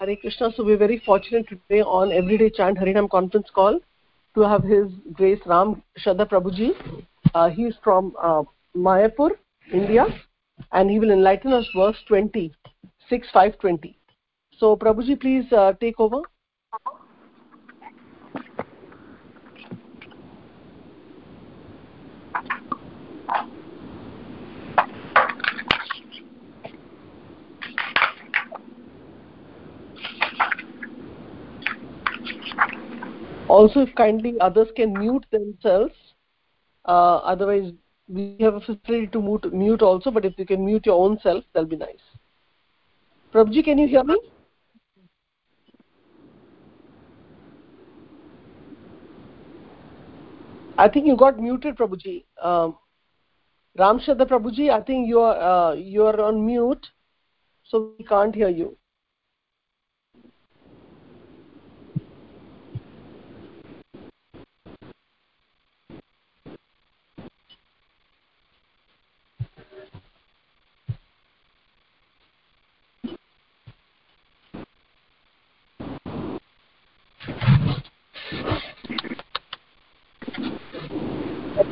Hare Krishna. So we're very fortunate today on Everyday Chant Harinam conference call to have His Grace Ram Shraddha Prabhuji. Uh, he is from uh, Mayapur, India, and he will enlighten us verse 20, 6, 5, 20. So Prabhuji, please uh, take over. Also if kindly others can mute themselves. Uh, otherwise we have a facility to mute, mute also but if you can mute your own self that'll be nice. Prabhuji can you hear me? I think you got muted prabhuji. Um, ram prabhuji i think you are uh, you are on mute so we can't hear you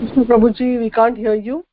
Krishna Prabhuji, we can't hear you.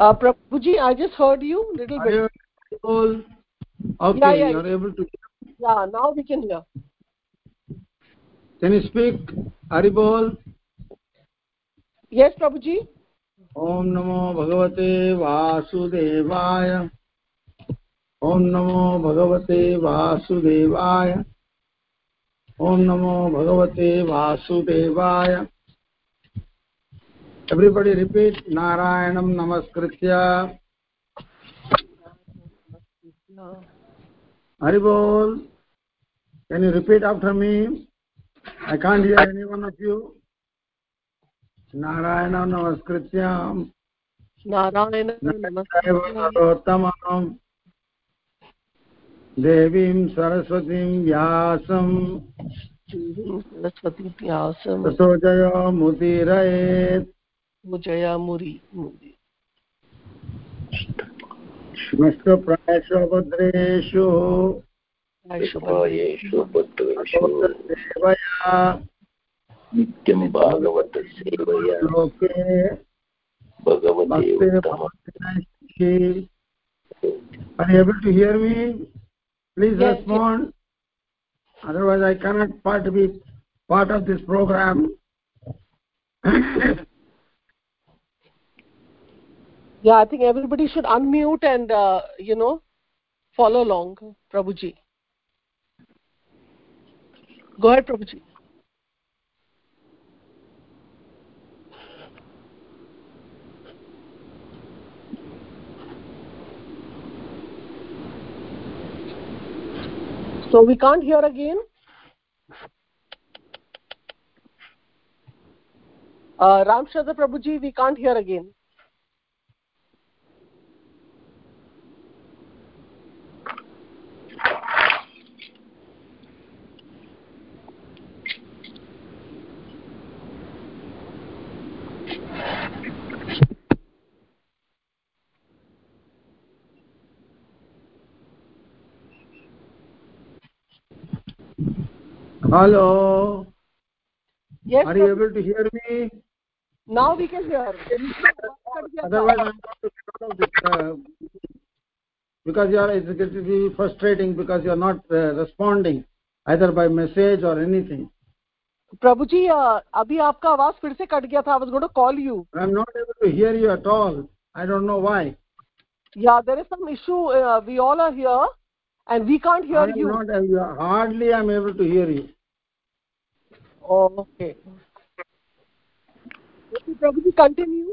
Uh, Prabhuji, I just heard you little bit. able? Okay, Yeah, yeah. you're able to. Yeah, now we can hear. Can you speak? Haribol. Yes, Prabhuji. ॐ नमो भगवते वासुदेवाय ॐ नमो भगवते वासुदेवाय ॐ नमो भगवते वासुदेवाय everybody repeat narayanam namaskritya haribol can you repeat after me i can't hear any one of you नारायणं नमस्कृत्य नारायण नरोत्तमम् देवीं सरस्वतीं व्यासम् सरस्वती व्यासं ततो जयो मुदीरयेत् पूजया मुरि मुरि नष्टप्रायेषु भद्रेषु विश्वायेषु पुत्रेषु सेवया नित्यं भागवतसेवया लोके भगवते Are you able to hear me? Please Yes, respond. Yes. Otherwise, I cannot part be part of this program. Yeah, I think everybody should unmute and uh, you know follow along, Prabhuji. Go ahead, Prabhuji. So we can't hear again. Uh, Prabhuji, we can't hear again. Hello. Yes, Are you Prabhuji. able to hear me? Now we can hear. Otherwise, I'm going to get out of this. Uh, because you are, it's going to be frustrating because you are not uh, responding either by message or anything. प्रभु जी अ, अभी आपका आवाज फिर से cut गया था I was going to call you I'm not able to hear you at all. I don't know why. या there is some issue we all are here and we can't I here am you not, uh, hardly I'm able to hear you. okay okay prabhu continue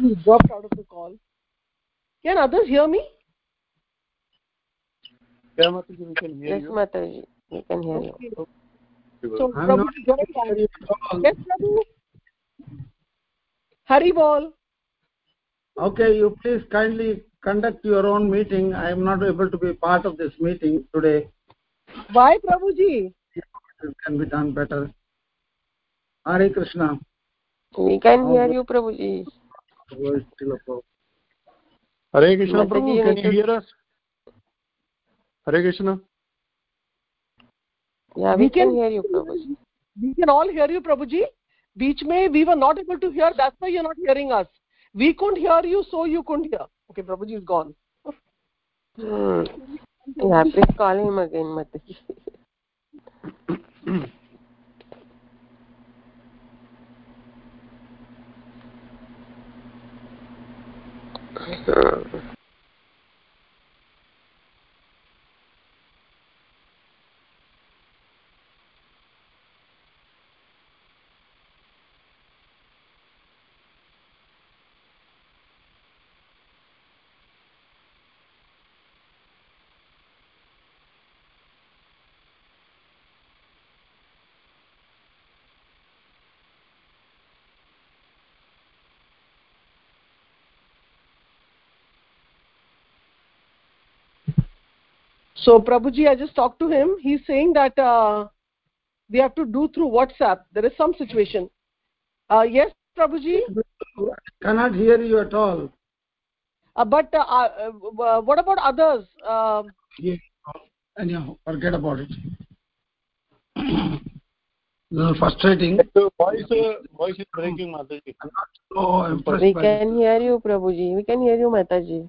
he dropped out of the call. Can others hear me? Yeah, Mataji, we can hear Yes, you. Mataji, we can hear you. Okay. You So, I'm not Prabhuji, able join to hear you at all. Yes, Prabhu. Hari bol. Okay, you please kindly conduct your own meeting. I am not able to be part of this meeting today. Why, Prabhuji? It can be done better. Hare Krishna. We can hear you, Prabhuji. Voice still above. Hare Krishna, Mataji, Prabhu, can you hear us? Hare Krishna. Yeah, We we can can- hear you, Prabhuji. We can all hear you, Prabhuji. Beach में we were not able to hear. That's why you're not hearing us. We couldn't hear you, so you couldn't hear. Okay, Prabhuji is gone. Hmm. Yeah, please call him again, Mataji. So, Prabhuji, I just talked to him. He's saying that uh, we have to do through WhatsApp. There is some situation. Uh, yes, Prabhuji. I cannot hear you at all. Uh, but uh, uh, uh, what about others? Uh, Yeah. Anyhow, forget about it. little frustrating. So voice, uh, voice is breaking, Mataji. So We can hear you, Prabhuji. We can hear you, Mataji.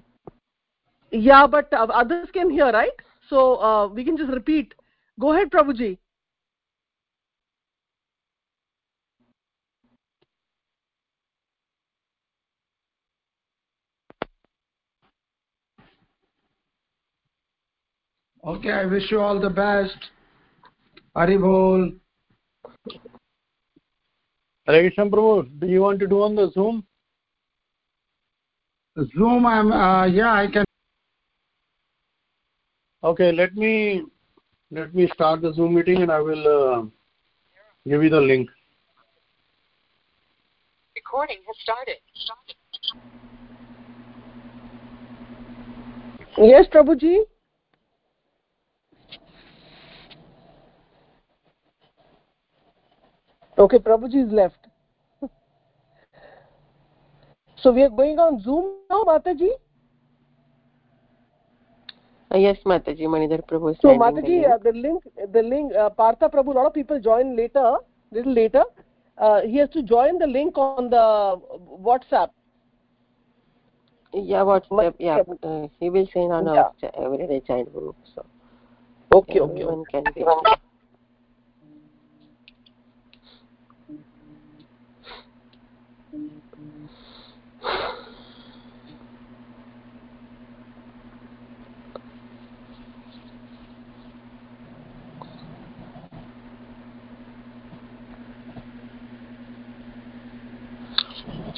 yeah, but uh, others can hear, right? So uh, we can just repeat. Go ahead, Prabhuji. Okay, I wish you all the best. Haribol. Hare Krishna, Prabhu, do you want to do on the Zoom? Zoom, I'm, uh, yeah, I can. Okay, let me let me start the Zoom meeting and I will uh, give you the link. Recording has started. Yes, Prabhuji. Okay, Prabhuji is left. so we are going on Zoom now, Mataji. Uh, yes, Mataji. Manidhar Prabhu is So the Mataji, link. uh, the link, the link, uh, Partha Prabhu, a lot of people join later, little later. Uh, he has to join the link on the WhatsApp. Yeah, WhatsApp. Yeah, uh, he will send on Yeah. our everyday chant group. So Okay, okay. everyone can be.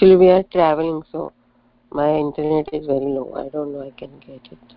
Actually, we are traveling, so my internet is very low. I don't know. I can get it.